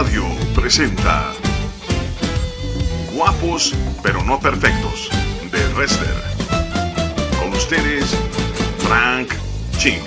Radio presenta Guapos pero no perfectos de Rester. Con ustedes, Frank Ching.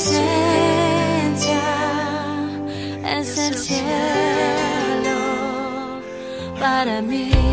presencia es el cielo para mí.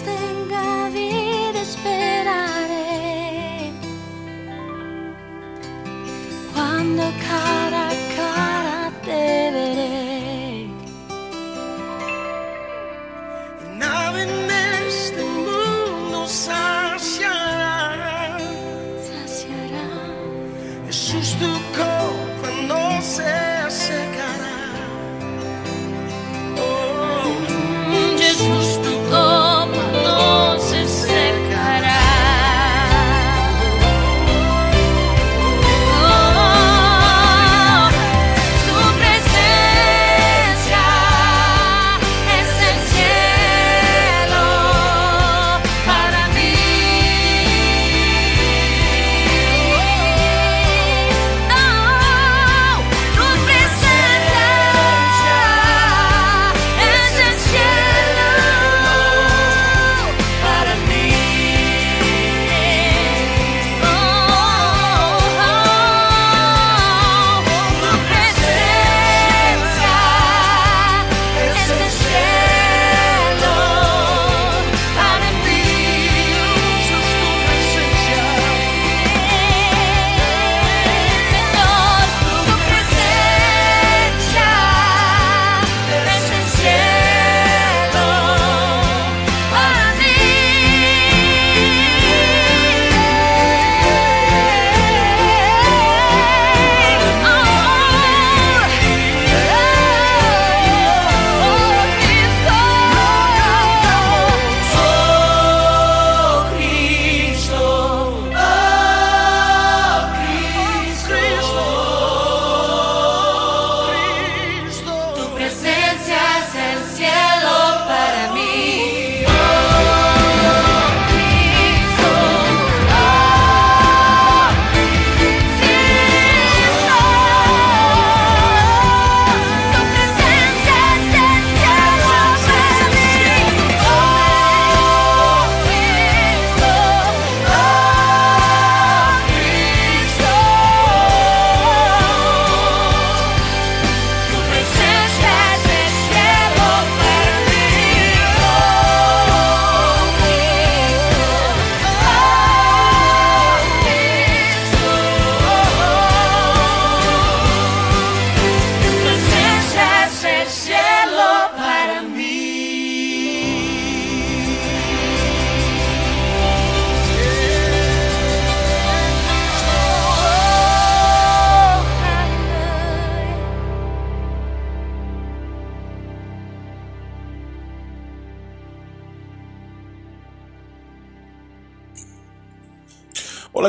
things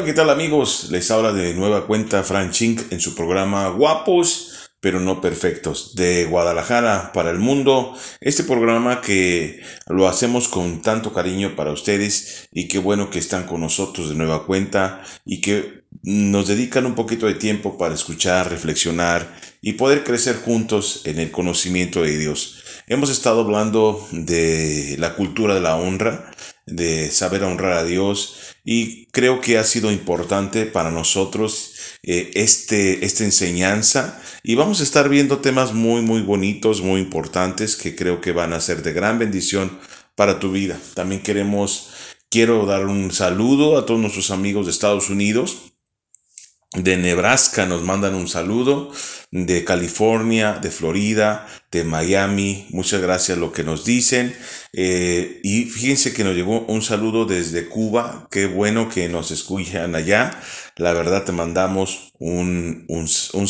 ¿qué tal amigos? Les habla de nueva cuenta Frank Chink en su programa Guapos pero no perfectos de Guadalajara para el mundo. Este programa que lo hacemos con tanto cariño para ustedes y qué bueno que están con nosotros de nueva cuenta y que nos dedican un poquito de tiempo para escuchar, reflexionar y poder crecer juntos en el conocimiento de Dios. Hemos estado hablando de la cultura de la honra, de saber honrar a Dios y creo que ha sido importante para nosotros eh, este, esta enseñanza y vamos a estar viendo temas muy muy bonitos, muy importantes que creo que van a ser de gran bendición para tu vida. También queremos, quiero dar un saludo a todos nuestros amigos de Estados Unidos de Nebraska nos mandan un saludo, de California, de Florida, de Miami, muchas gracias lo que nos dicen. Eh, y fíjense que nos llegó un saludo desde Cuba, qué bueno que nos escuchan allá. La verdad te mandamos un, un, un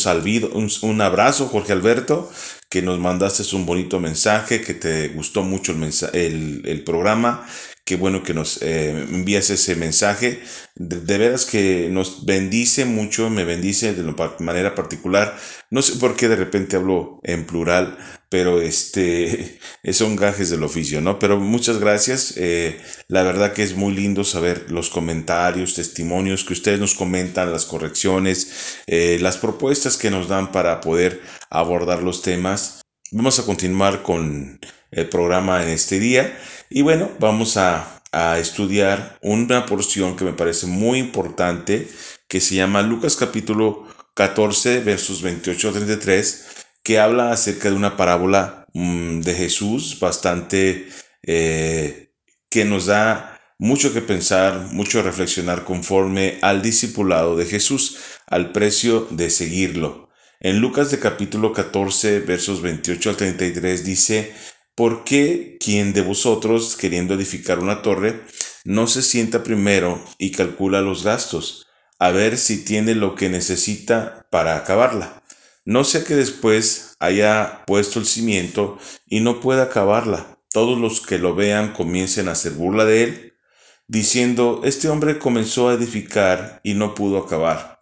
un, un, abrazo, Jorge Alberto, que nos mandaste un bonito mensaje, que te gustó mucho el, el, el programa Qué bueno que nos eh, envías ese mensaje. De, veras que nos bendice mucho, me bendice de manera particular. No sé por qué de repente hablo en plural, pero este son gajes del oficio, ¿no? Pero muchas gracias. Eh, la verdad que es muy lindo saber los comentarios, testimonios que ustedes nos comentan, las correcciones, eh, las propuestas que nos dan para poder abordar los temas. Vamos a continuar con el programa en este día. Y bueno, vamos a, estudiar una porción que me parece muy importante, que se llama Lucas capítulo 14, versos 28 a 33, que habla acerca de una parábola mm, de Jesús bastante eh, que nos da mucho que pensar, mucho reflexionar conforme al discipulado de Jesús, al precio de seguirlo. En Lucas de capítulo 14, versos 28 al 33 dice, ¿Por qué quien de vosotros, queriendo edificar una torre, no se sienta primero y calcula los gastos, a ver si tiene lo que necesita para acabarla? No sea que después haya puesto el cimiento y no pueda acabarla. Todos los que lo vean comiencen a hacer burla de él, diciendo, este hombre comenzó a edificar y no pudo acabar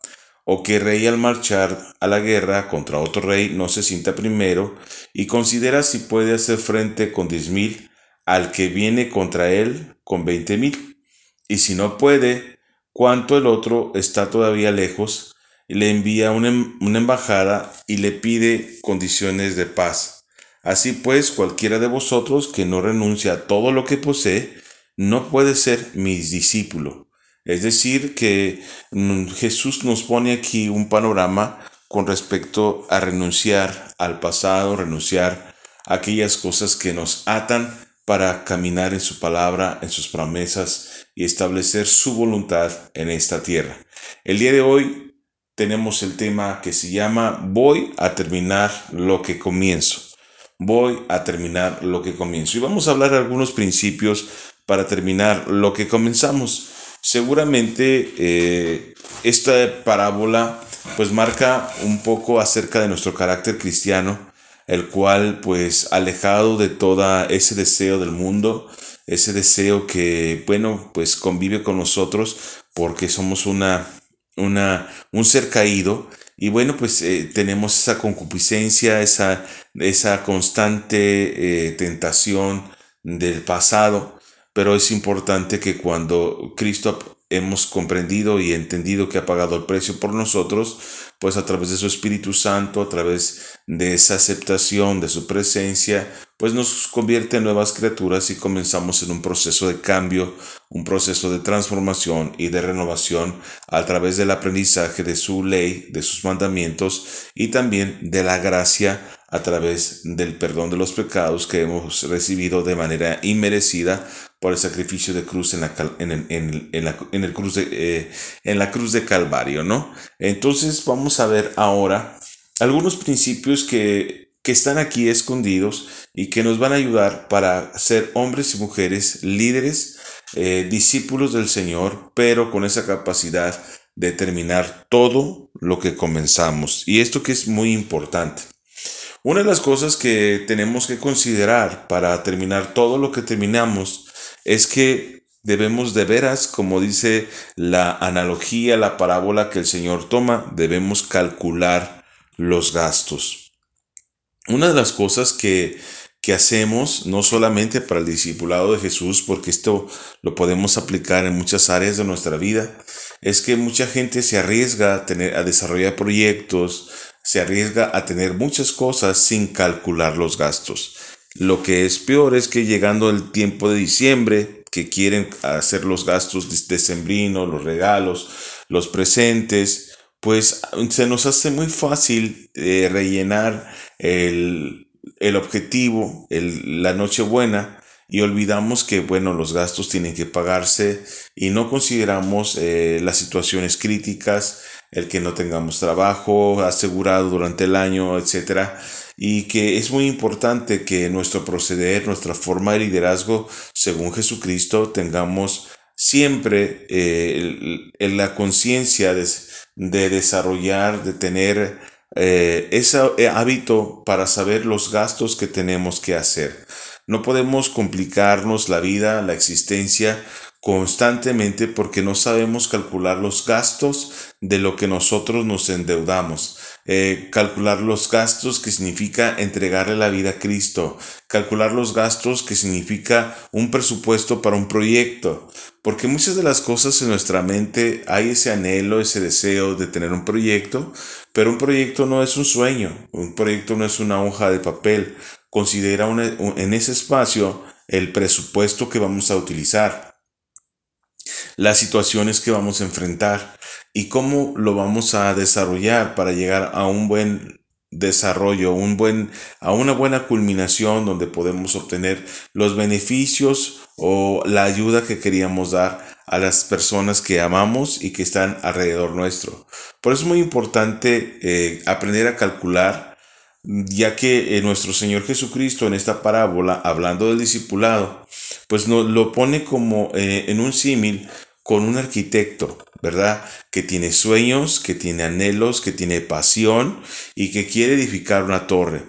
o que rey al marchar a la guerra contra otro rey no se sienta primero y considera si puede hacer frente con diez mil al que viene contra él con veinte mil. Y si no puede, cuanto el otro está todavía lejos, le envía una, em, una embajada y le pide condiciones de paz. Así pues, cualquiera de vosotros que no renuncia a todo lo que posee, no puede ser mi discípulo. Es decir, que mm, Jesús nos pone aquí un panorama con respecto a renunciar al pasado, renunciar a aquellas cosas que nos atan para caminar en su palabra, en sus promesas y establecer su voluntad en esta tierra. El día de hoy tenemos el tema que se llama Voy a terminar lo que comienzo. Voy a terminar lo que comienzo. Y vamos a hablar de algunos principios para terminar lo que comenzamos. Seguramente eh, esta parábola pues marca un poco acerca de nuestro carácter cristiano, el cual pues alejado de todo ese deseo del mundo, ese deseo que bueno pues convive con nosotros porque somos una, una un ser caído. Y bueno pues eh, tenemos esa concupiscencia, esa, esa constante eh, tentación del pasado pero es importante que cuando Cristo hemos comprendido y entendido que ha pagado el precio por nosotros, pues a través de su Espíritu Santo, a través de esa aceptación de su presencia, pues nos convierte en nuevas criaturas y comenzamos en un proceso de cambio, un proceso de transformación y de renovación a través del aprendizaje de su ley, de sus mandamientos y también de la gracia a través del perdón de los pecados que hemos recibido de manera inmerecida por el sacrificio de cruz en la, en, en, la, en el cruz de, eh, en la cruz de Calvario, ¿no? Entonces vamos a ver ahora algunos principios que, que están aquí escondidos y que nos van a ayudar para ser hombres y mujeres líderes, eh, discípulos del Señor, pero con esa capacidad de terminar todo lo que comenzamos. Y esto que es muy importante. Una de las cosas que tenemos que considerar para terminar todo lo que terminamos es que debemos de veras, como dice la analogía, la parábola que el Señor toma, debemos calcular los gastos. Una de las cosas que, que hacemos, no solamente para el discipulado de Jesús, porque esto lo podemos aplicar en muchas áreas de nuestra vida, es que mucha gente se arriesga a, tener, a desarrollar proyectos, se arriesga a tener muchas cosas sin calcular los gastos. Lo que es peor es que llegando el tiempo de diciembre, que quieren hacer los gastos de sembrino, los regalos, los presentes, pues se nos hace muy fácil eh, rellenar el, el objetivo, el, la Nochebuena, y olvidamos que, bueno, los gastos tienen que pagarse y no consideramos eh, las situaciones críticas, el que no tengamos trabajo asegurado durante el año, etcétera, y que es muy importante que nuestro proceder, nuestra forma de liderazgo, según Jesucristo, tengamos siempre eh, la conciencia de, de, desarrollar, de tener eh, ese hábito para saber los gastos que tenemos que hacer. No podemos complicarnos la vida, la existencia constantemente porque no sabemos calcular los gastos de lo que nosotros nos endeudamos. Eh, calcular los gastos que significa entregarle la vida a Cristo, calcular los gastos que significa un presupuesto para un proyecto, porque muchas de las cosas en nuestra mente hay ese anhelo, ese deseo de tener un proyecto, pero un proyecto no es un sueño, un proyecto no es una hoja de papel, considera en ese espacio el presupuesto que vamos a utilizar, las situaciones que vamos a enfrentar y cómo lo vamos a desarrollar para llegar a un buen desarrollo, un buen, a una buena culminación donde podemos obtener los beneficios o la ayuda que queríamos dar a las personas que amamos y que están alrededor nuestro. Por eso es muy importante eh, aprender a calcular ya que eh, nuestro Señor Jesucristo en esta parábola, hablando del discipulado, pues nos lo pone como eh, en un símil con un arquitecto, ¿verdad? Que tiene sueños, que tiene anhelos, que tiene pasión y que quiere edificar una torre,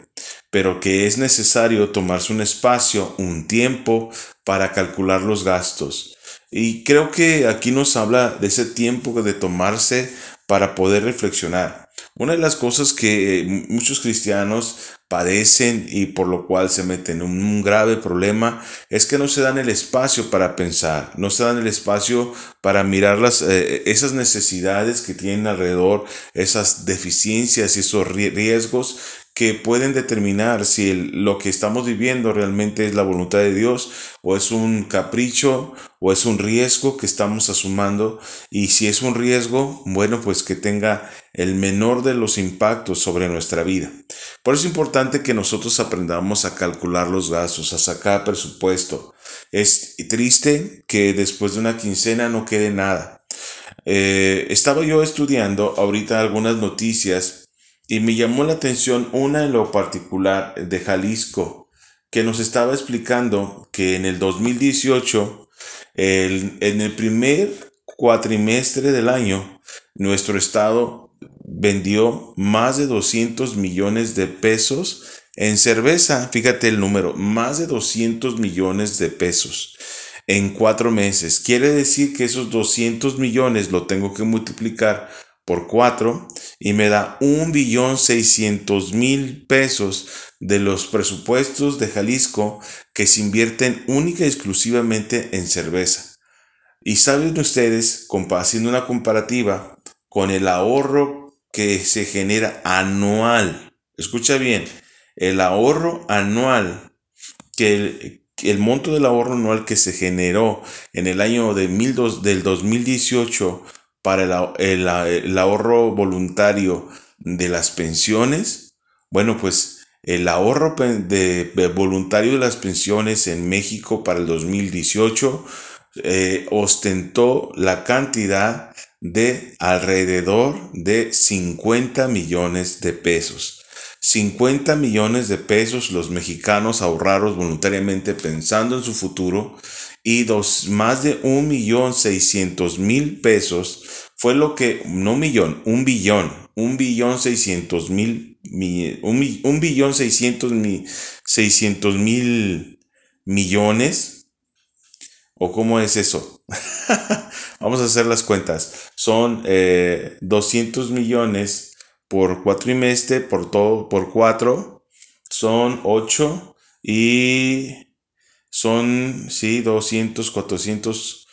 pero que es necesario tomarse un espacio, un tiempo para calcular los gastos. Y creo que aquí nos habla de ese tiempo de tomarse para poder reflexionar. Una de las cosas que eh, muchos cristianos padecen y por lo cual se meten en un grave problema es que no se dan el espacio para pensar, no se dan el espacio para mirar las, eh, esas necesidades que tienen alrededor, esas deficiencias y esos riesgos que pueden determinar si lo que estamos viviendo realmente es la voluntad de Dios o es un capricho o es un riesgo que estamos asumando y si es un riesgo, bueno, pues que tenga el menor de los impactos sobre nuestra vida. Por eso es importante que nosotros aprendamos a calcular los gastos, a sacar presupuesto. Es triste que después de una quincena no quede nada. Eh, estaba yo estudiando ahorita algunas noticias y me llamó la atención una en lo particular de Jalisco, que nos estaba explicando que en el 2018, en el primer cuatrimestre del año, nuestro estado vendió más de 200 millones de pesos en cerveza. Fíjate el número, más de 200 millones de pesos en cuatro meses. Quiere decir que esos 200 millones lo tengo que multiplicar por 4 y me da un billón seiscientos mil pesos de los presupuestos de Jalisco que se invierten única y exclusivamente en cerveza. Y saben ustedes, haciendo una comparativa con el ahorro que se genera anual, escucha bien, el ahorro anual, que el, el monto del ahorro anual que se generó en el año de mil dos, del 2018 para el, ahorro voluntario de las pensiones, bueno, pues el ahorro de, voluntario de las pensiones en México para el 2018 eh, ostentó la cantidad de alrededor de 50 millones de pesos. 50 millones de pesos los mexicanos ahorraron voluntariamente pensando en su futuro y dos, más de un millón seiscientos mil pesos fue lo que, no un millón, un billón, un billón seiscientos mil, un, un billón seiscientos mil, seiscientos mil millones, ¿O cómo es eso? Vamos a hacer las cuentas. Son 200 eh, millones por cuatrimestre, por todo, por cuatro. Son 8 y son, sí, 200, 400.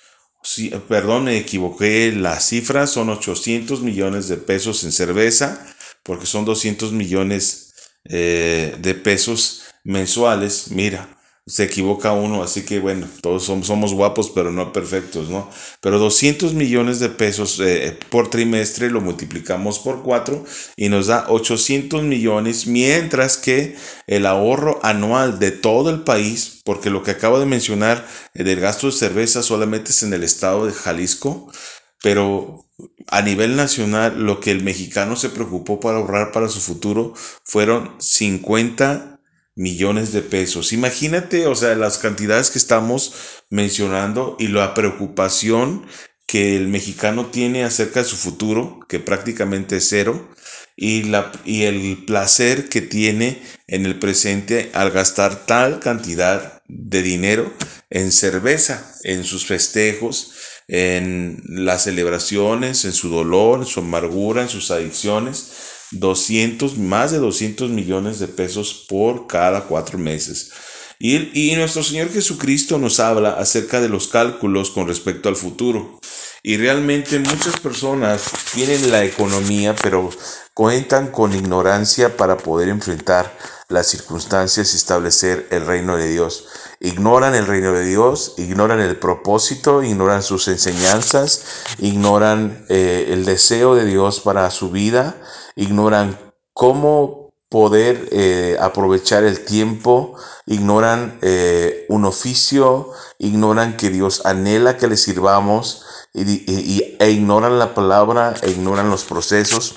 perdón, me equivoqué. Las cifras son 800 millones de pesos en cerveza, porque son 200 millones eh, de pesos mensuales. Mira, se equivoca uno, así que bueno, todos somos, somos guapos, pero no perfectos, ¿no? Pero 200 millones de pesos eh, por trimestre lo multiplicamos por 4 y nos da 800 millones, mientras que el ahorro anual de todo el país, porque lo que acabo de mencionar eh, del gasto de cerveza solamente es en el estado de Jalisco, pero a nivel nacional lo que el mexicano se preocupó para ahorrar para su futuro fueron 50 millones de pesos. Imagínate, o sea, las cantidades que estamos mencionando y la preocupación que el mexicano tiene acerca de su futuro, que prácticamente es cero, y, la, y el placer que tiene en el presente al gastar tal cantidad de dinero en cerveza, en sus festejos, en las celebraciones, en su dolor, en su amargura, en sus adicciones 200, más de 200 millones de pesos por cada cuatro meses. Y, y, nuestro Señor Jesucristo nos habla acerca de los cálculos con respecto al futuro. Y realmente muchas personas tienen la economía, pero cuentan con ignorancia para poder enfrentar las circunstancias y establecer el reino de Dios. Ignoran el reino de Dios, ignoran el propósito, ignoran sus enseñanzas, ignoran eh, el deseo de Dios para su vida ignoran cómo poder eh, aprovechar el tiempo, ignoran eh, un oficio, ignoran que Dios anhela que le sirvamos y, e ignoran la palabra, e ignoran los procesos.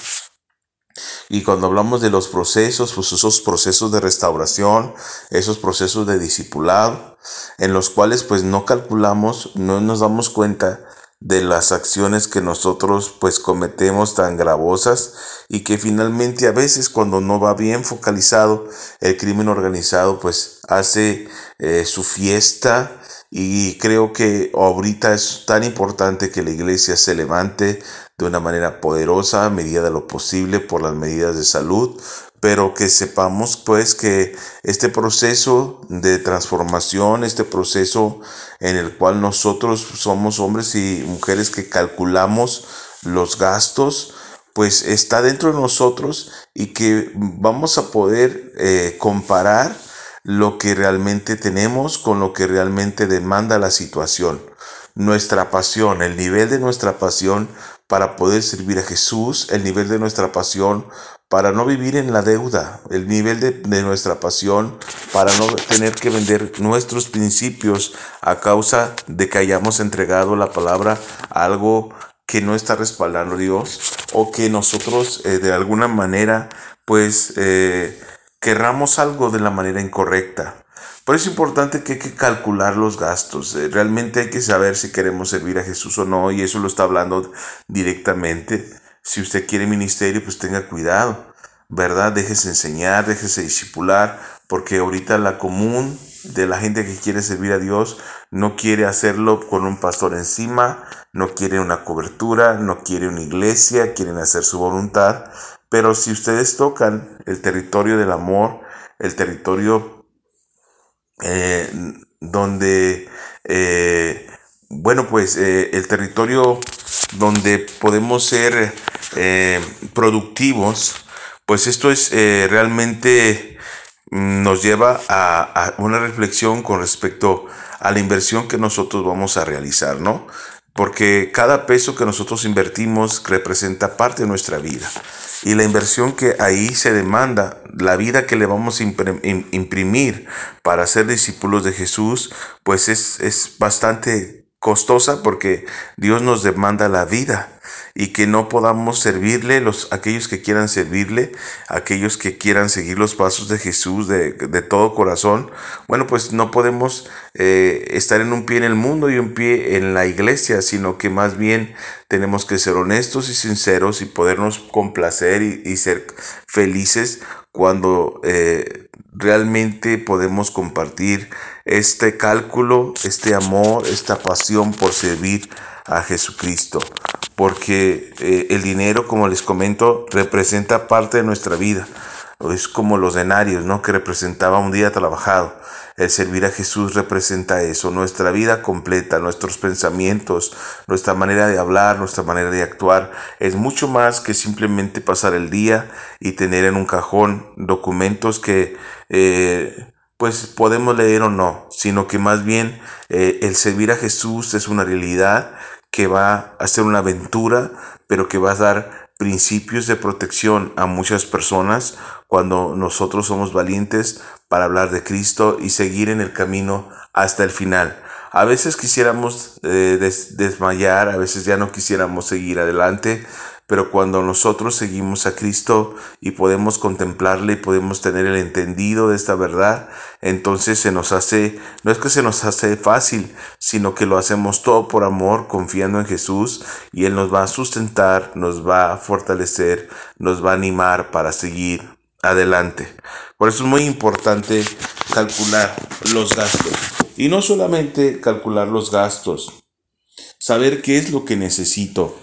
Y cuando hablamos de los procesos, pues esos procesos de restauración, esos procesos de discipulado, en los cuales pues no calculamos, no nos damos cuenta de las acciones que nosotros pues cometemos tan gravosas y que finalmente a veces cuando no va bien focalizado el crimen organizado pues hace eh, su fiesta. Y creo que ahorita es tan importante que la iglesia se levante de una manera poderosa a medida de lo posible por las medidas de salud pero que sepamos pues que este proceso de transformación, este proceso en el cual nosotros somos hombres y mujeres que calculamos los gastos, pues está dentro de nosotros y que vamos a poder eh, comparar lo que realmente tenemos con lo que realmente demanda la situación. Nuestra pasión, el nivel de nuestra pasión para poder servir a Jesús, el nivel de nuestra pasión para no vivir en la deuda, el nivel de, nuestra pasión, para no tener que vender nuestros principios a causa de que hayamos entregado la palabra a algo que no está respaldando Dios o que nosotros eh, de alguna manera pues eh, querramos algo de la manera incorrecta. Por eso es importante que hay que calcular los gastos. Eh, realmente hay que saber si queremos servir a Jesús o no y eso lo está hablando directamente si usted quiere ministerio, pues tenga cuidado, ¿verdad? Déjese enseñar, déjese discipular, porque ahorita la común de la gente que quiere servir a Dios no quiere hacerlo con un pastor encima, no quiere una cobertura, no quiere una iglesia, quieren hacer su voluntad. Pero si ustedes tocan el territorio del amor, el territorio eh, donde, eh, bueno, pues eh, el territorio donde podemos ser eh, productivos, pues esto es eh, realmente mm, nos lleva a, una reflexión con respecto a la inversión que nosotros vamos a realizar, ¿no? Porque cada peso que nosotros invertimos representa parte de nuestra vida. Y la inversión que ahí se demanda, la vida que le vamos a imprimir para ser discípulos de Jesús, pues es, es bastante costosa porque Dios nos demanda la vida y que no podamos servirle, los, aquellos que quieran servirle, aquellos que quieran seguir los pasos de Jesús de, todo corazón, bueno, pues no podemos eh, estar en un pie en el mundo y un pie en la iglesia, sino que más bien tenemos que ser honestos y sinceros y podernos complacer y, ser felices cuando eh, realmente podemos compartir este cálculo, este amor, esta pasión por servir a Jesucristo. Porque eh, el dinero, como les comento, representa parte de nuestra vida. Es como los denarios, ¿no? Que representaba un día trabajado. El servir a Jesús representa eso, nuestra vida completa, nuestros pensamientos, nuestra manera de hablar, nuestra manera de actuar. Es mucho más que simplemente pasar el día y tener en un cajón documentos que eh, pues podemos leer o no, sino que más bien eh, el servir a Jesús es una realidad que va a ser una aventura, pero que va a dar principios de protección a muchas personas cuando nosotros somos valientes para hablar de Cristo y seguir en el camino hasta el final. A veces quisiéramos eh, desmayar, a veces ya no quisiéramos seguir adelante, pero cuando nosotros seguimos a Cristo y podemos contemplarle y podemos tener el entendido de esta verdad, entonces se nos hace, no es que se nos hace fácil, sino que lo hacemos todo por amor, confiando en Jesús y Él nos va a sustentar, nos va a fortalecer, nos va a animar para seguir adelante. Por eso es muy importante calcular los gastos. Y no solamente calcular los gastos, saber qué es lo que necesito.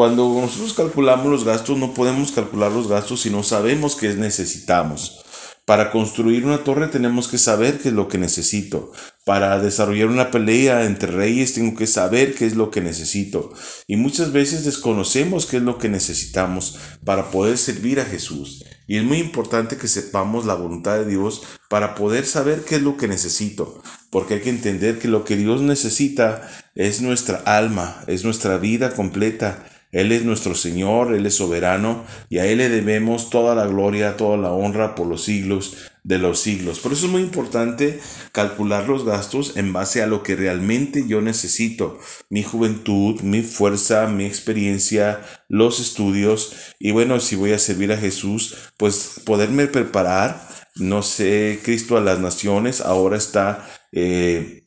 Cuando nosotros calculamos los gastos, no podemos calcular los gastos si no sabemos qué necesitamos. Para construir una torre tenemos que saber qué es lo que necesito. Para desarrollar una pelea entre reyes tengo que saber qué es lo que necesito. Y muchas veces desconocemos qué es lo que necesitamos para poder servir a Jesús. Y es muy importante que sepamos la voluntad de Dios para poder saber qué es lo que necesito. Porque hay que entender que lo que Dios necesita es nuestra alma, es nuestra vida completa. Él es nuestro Señor, Él es soberano y a Él le debemos toda la gloria, toda la honra por los siglos de los siglos. Por eso es muy importante calcular los gastos en base a lo que realmente yo necesito. Mi juventud, mi fuerza, mi experiencia, los estudios y bueno, si voy a servir a Jesús, pues poderme preparar. No sé, Cristo a las naciones ahora está... Eh,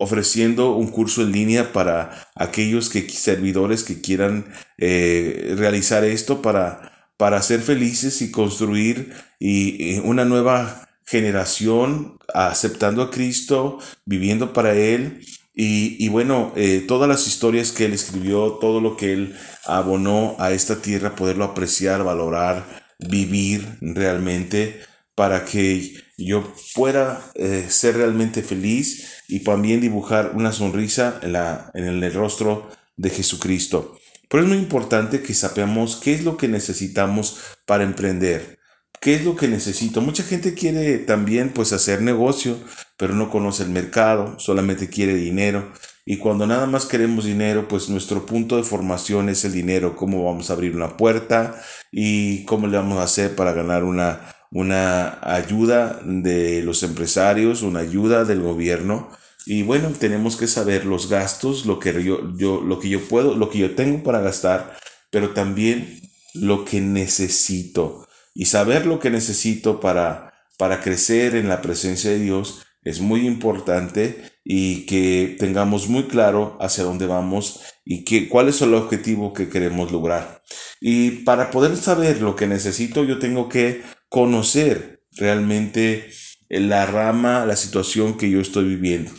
ofreciendo un curso en línea para aquellos que, servidores que quieran eh, realizar esto para, para ser felices y construir y, una nueva generación aceptando a Cristo, viviendo para Él. Y, bueno, eh, todas las historias que Él escribió, todo lo que Él abonó a esta tierra, poderlo apreciar, valorar, vivir realmente para que yo pueda eh, ser realmente feliz y también dibujar una sonrisa en, la, en el rostro de Jesucristo. Pero es muy importante que sepamos qué es lo que necesitamos para emprender. ¿Qué es lo que necesito? Mucha gente quiere también pues hacer negocio, pero no conoce el mercado, solamente quiere dinero. Y cuando nada más queremos dinero, pues nuestro punto de formación es el dinero, cómo vamos a abrir una puerta y cómo le vamos a hacer para ganar una, una ayuda de los empresarios, una ayuda del gobierno. Y bueno, tenemos que saber los gastos, lo que yo, yo, lo que yo puedo, lo que yo tengo para gastar, pero también lo que necesito. Y saber lo que necesito para, para crecer en la presencia de Dios es muy importante y que tengamos muy claro hacia dónde vamos y que, cuál es el objetivo que queremos lograr. Y para poder saber lo que necesito, yo tengo que conocer realmente la rama, la situación que yo estoy viviendo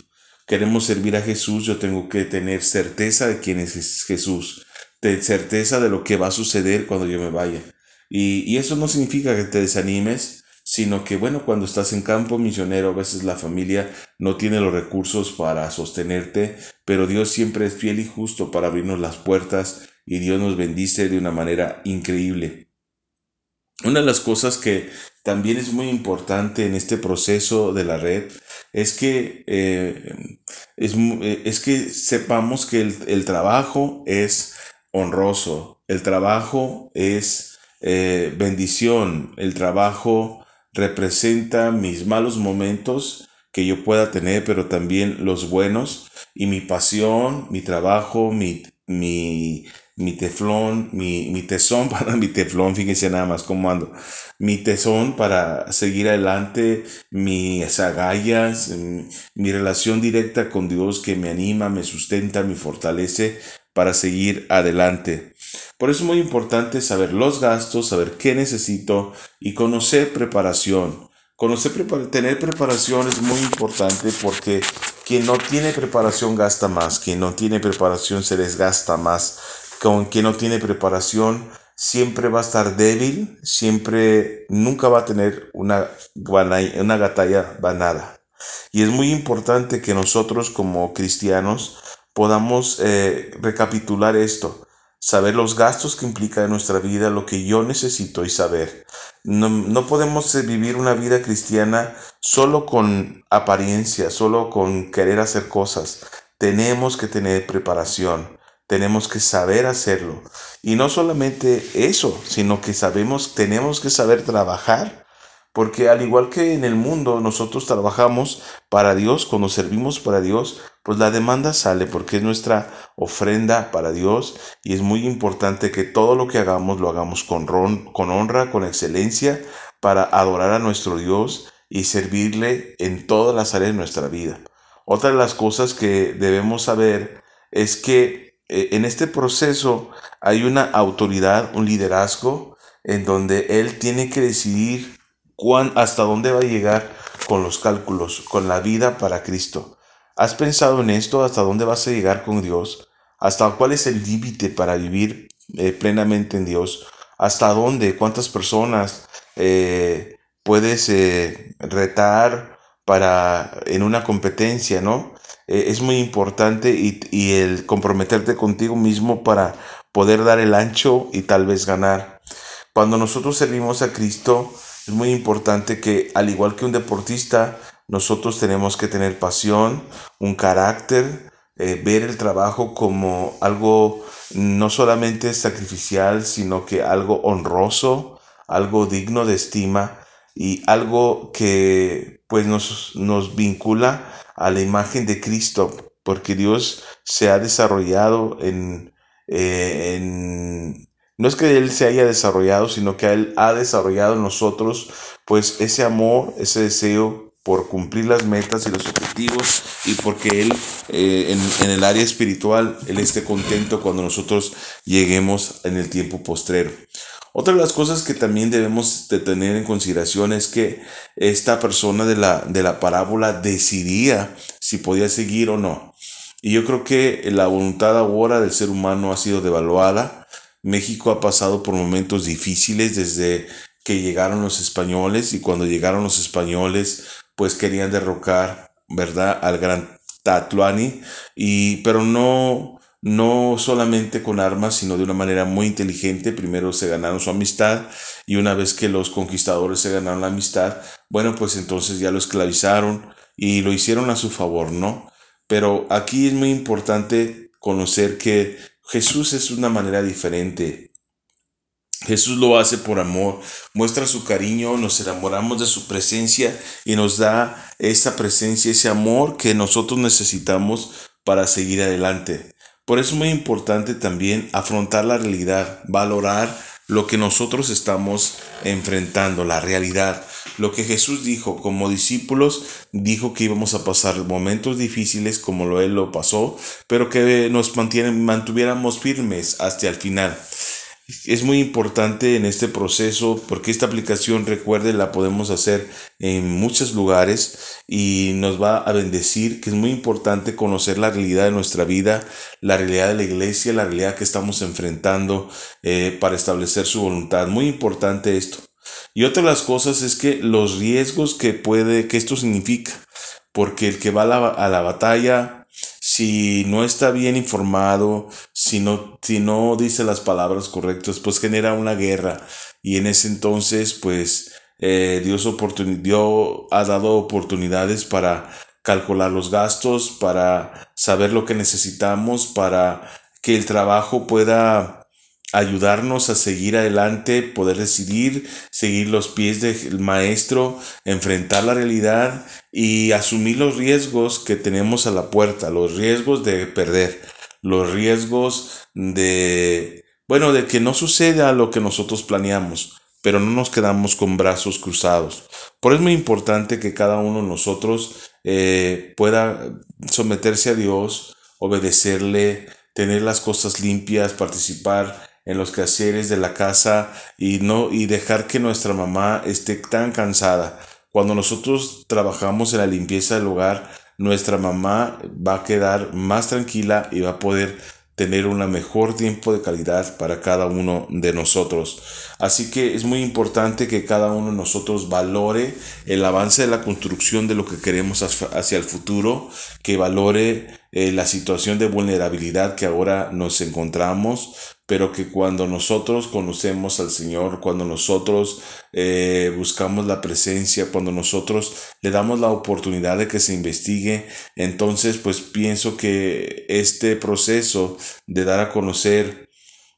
queremos servir a Jesús, yo tengo que tener certeza de quién es Jesús, de certeza de lo que va a suceder cuando yo me vaya. Y, eso no significa que te desanimes, sino que bueno, cuando estás en campo misionero, a veces la familia no tiene los recursos para sostenerte, pero Dios siempre es fiel y justo para abrirnos las puertas y Dios nos bendice de una manera increíble. Una de las cosas que también es muy importante en este proceso de la red es que, eh, eh, es, que sepamos que el, trabajo es honroso, el trabajo es eh, bendición, el trabajo representa mis malos momentos que yo pueda tener, pero también los buenos y mi pasión, mi trabajo, mi, mi, mi teflón, mi, mi tesón para mi teflón, fíjense nada más cómo ando, mi tesón para seguir adelante, mis agallas, mm, mi relación directa con Dios que me anima, me sustenta, me fortalece para seguir adelante. Por eso es muy importante saber los gastos, saber qué necesito y conocer preparación. Conocer, tener preparación es muy importante porque quien no tiene preparación gasta más, quien no tiene preparación se desgasta más, con quien no tiene preparación siempre va a estar débil, siempre, nunca va a tener una, una batalla ganada. Y es muy importante que nosotros como cristianos podamos eh, recapitular esto, saber los gastos que implica en nuestra vida, lo que yo necesito y saber. No, no podemos eh, vivir una vida cristiana solo con apariencia, solo con querer hacer cosas. Tenemos que tener preparación tenemos que saber hacerlo. Y no solamente eso, sino que sabemos, tenemos que saber trabajar, porque al igual que en el mundo nosotros trabajamos para Dios, cuando servimos para Dios, pues la demanda sale porque es nuestra ofrenda para Dios y es muy importante que todo lo que hagamos lo hagamos con, con honra, con excelencia, para adorar a nuestro Dios y servirle en todas las áreas de nuestra vida. Otra de las cosas que debemos saber es que en este proceso hay una autoridad, un liderazgo, en donde él tiene que decidir cuán, hasta dónde va a llegar con los cálculos, con la vida para Cristo. ¿Has pensado en esto? ¿Hasta dónde vas a llegar con Dios? ¿Hasta cuál es el límite para vivir eh, plenamente en Dios? ¿Hasta dónde? ¿Cuántas personas eh, puedes retar para en una competencia, no? Eh, es muy importante y, el comprometerte contigo mismo para poder dar el ancho y tal vez ganar. Cuando nosotros servimos a Cristo, es muy importante que al igual que un deportista, nosotros tenemos que tener pasión, un carácter, eh, ver el trabajo como algo no solamente sacrificial, sino que algo honroso, algo digno de estima y algo que pues nos, nos vincula a la imagen de Cristo, porque Dios se ha desarrollado en, eh, en, no es que Él se haya desarrollado, sino que Él ha desarrollado en nosotros, pues ese amor, ese deseo por cumplir las metas y los objetivos y porque Él eh, en, en, el área espiritual, Él esté contento cuando nosotros lleguemos en el tiempo postrero. Otra de las cosas que también debemos de tener en consideración es que esta persona de la, de la parábola decidía si podía seguir o no. Y yo creo que la voluntad ahora del ser humano ha sido devaluada. México ha pasado por momentos difíciles desde que llegaron los españoles y cuando llegaron los españoles pues querían derrocar, ¿verdad?, al gran Tatuani y pero no no solamente con armas, sino de una manera muy inteligente. Primero se ganaron su amistad y una vez que los conquistadores se ganaron la amistad, bueno, pues entonces ya lo esclavizaron y lo hicieron a su favor, ¿no? Pero aquí es muy importante conocer que Jesús es una manera diferente. Jesús lo hace por amor, muestra su cariño, nos enamoramos de su presencia y nos da esa presencia, ese amor que nosotros necesitamos para seguir adelante. Por eso es muy importante también afrontar la realidad, valorar lo que nosotros estamos enfrentando, la realidad. Lo que Jesús dijo como discípulos, dijo que íbamos a pasar momentos difíciles como lo Él lo pasó, pero que nos mantuviéramos firmes hasta el final. Es muy importante en este proceso porque esta aplicación, recuerde, la podemos hacer en muchos lugares y nos va a bendecir, que es muy importante conocer la realidad de nuestra vida, la realidad de la iglesia, la realidad que estamos enfrentando eh, para establecer su voluntad. Muy importante esto. Y otra de las cosas es que los riesgos que puede, que esto significa, porque el que va a la, a la batalla si no está bien informado, si no, si no dice las palabras correctas, pues genera una guerra. Y en ese entonces, pues eh, Dios, Dios ha dado oportunidades para calcular los gastos, para saber lo que necesitamos, para que el trabajo pueda ayudarnos a seguir adelante, poder decidir, seguir los pies del maestro, enfrentar la realidad y asumir los riesgos que tenemos a la puerta, los riesgos de perder, los riesgos de, bueno, de que no suceda lo que nosotros planeamos, pero no nos quedamos con brazos cruzados. Por eso es muy importante que cada uno de nosotros eh, pueda someterse a Dios, obedecerle, tener las cosas limpias, participar en los quehaceres de la casa y no y dejar que nuestra mamá esté tan cansada Cuando nosotros trabajamos en la limpieza del hogar, nuestra mamá va a quedar más tranquila y va a poder tener un mejor tiempo de calidad para cada uno de nosotros. Así que es muy importante que cada uno de nosotros valore el avance de la construcción de lo que queremos hacia el futuro, que valore eh, la situación de vulnerabilidad que ahora nos encontramos, pero que cuando nosotros conocemos al Señor, cuando nosotros eh, buscamos la presencia, cuando nosotros le damos la oportunidad de que se investigue, entonces pues pienso que este proceso de dar a conocer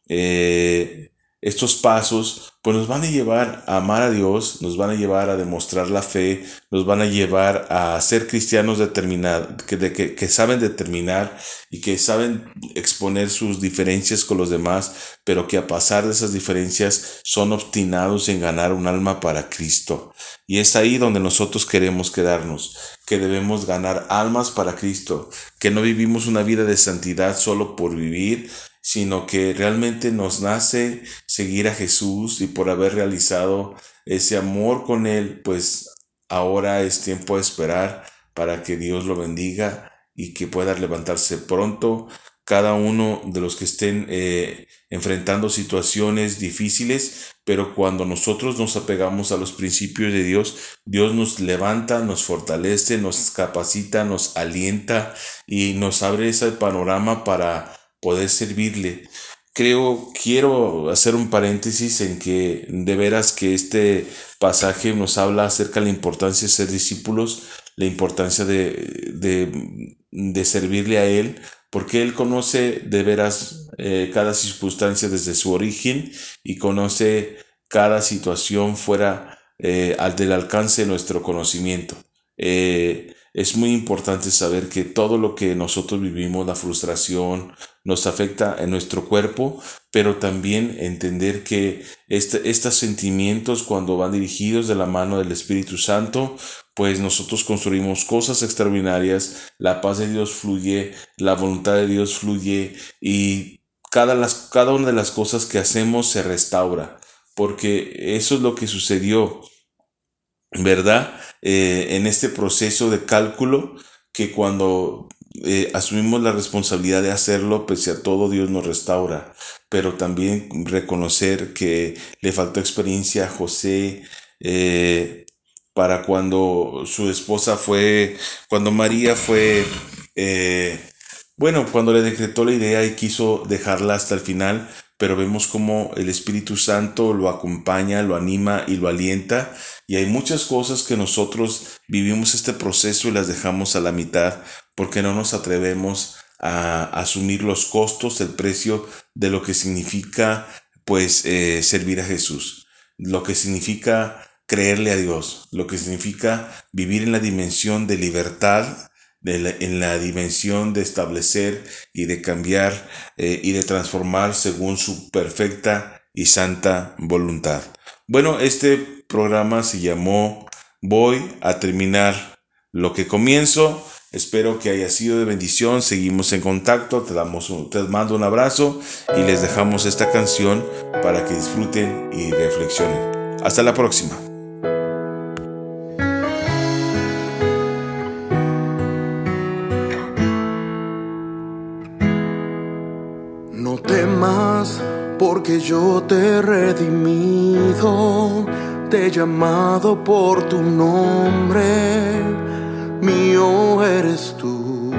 eh, estos pasos pues nos van a llevar a amar a Dios, nos van a llevar a demostrar la fe, nos van a llevar a ser cristianos determinados, que, que, que, saben determinar y que saben exponer sus diferencias con los demás, pero que a pasar de esas diferencias son obstinados en ganar un alma para Cristo. Y es ahí donde nosotros queremos quedarnos, que debemos ganar almas para Cristo, que no vivimos una vida de santidad solo por vivir, sino que realmente nos nace seguir a Jesús y por haber realizado ese amor con Él, pues ahora es tiempo de esperar para que Dios lo bendiga y que pueda levantarse pronto. Cada uno de los que estén eh, enfrentando situaciones difíciles, pero cuando nosotros nos apegamos a los principios de Dios, Dios nos levanta, nos fortalece, nos capacita, nos alienta y nos abre ese panorama para poder servirle. Creo, quiero hacer un paréntesis en que de veras que este pasaje nos habla acerca de la importancia de ser discípulos, la importancia de, de, servirle a Él, porque Él conoce de veras eh, cada circunstancia desde su origen y conoce cada situación fuera eh, al del alcance de nuestro conocimiento. Eh, es muy importante saber que todo lo que nosotros vivimos, la frustración, nos afecta en nuestro cuerpo, pero también entender que este, estos sentimientos cuando van dirigidos de la mano del Espíritu Santo, pues nosotros construimos cosas extraordinarias, la paz de Dios fluye, la voluntad de Dios fluye y cada, las, cada una de las cosas que hacemos se restaura, porque eso es lo que sucedió, ¿verdad? Eh, en este proceso de cálculo que cuando eh, asumimos la responsabilidad de hacerlo, pese a todo Dios nos restaura, pero también reconocer que le faltó experiencia a José eh, para cuando su esposa fue, cuando María fue, bueno, cuando le decretó la idea y quiso dejarla hasta el final, pero vemos como el Espíritu Santo lo acompaña, lo anima y lo alienta. Y hay muchas cosas que nosotros vivimos este proceso y las dejamos a la mitad porque no nos atrevemos a asumir los costos, el precio de lo que significa pues eh, servir a Jesús, lo que significa creerle a Dios, lo que significa vivir en la dimensión de libertad, en la dimensión de establecer y de cambiar eh, y de transformar según su perfecta y santa voluntad. Bueno, este programa se llamó Voy a terminar lo que comienzo Espero que haya sido de bendición. Seguimos en contacto. Te, damos te mando un abrazo y les dejamos esta canción para que disfruten y reflexionen. Hasta la próxima. Yo te he redimido, te he llamado por tu nombre mío eres tú.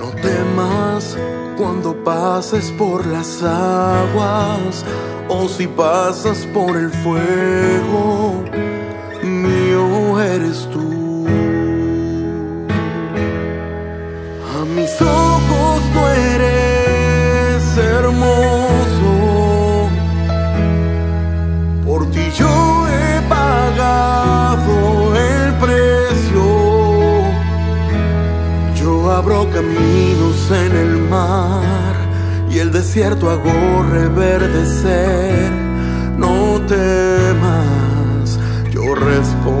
No temas cuando pases por las aguas o si pasas por el fuego, mío eres tú. A mis ojos tú abro caminos en el mar y el desierto hago reverdecer. No temas, yo responderé.